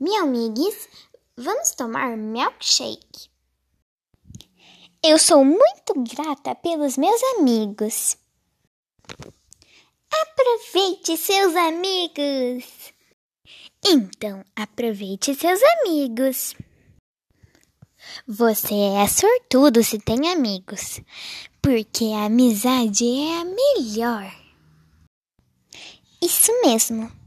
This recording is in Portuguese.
Me amigos, vamos tomar milkshake. Eu sou muito grata pelos meus amigos. Aproveite seus amigos. Então, aproveite seus amigos. Você é sortudo se tem amigos, porque a amizade é a melhor. Isso mesmo.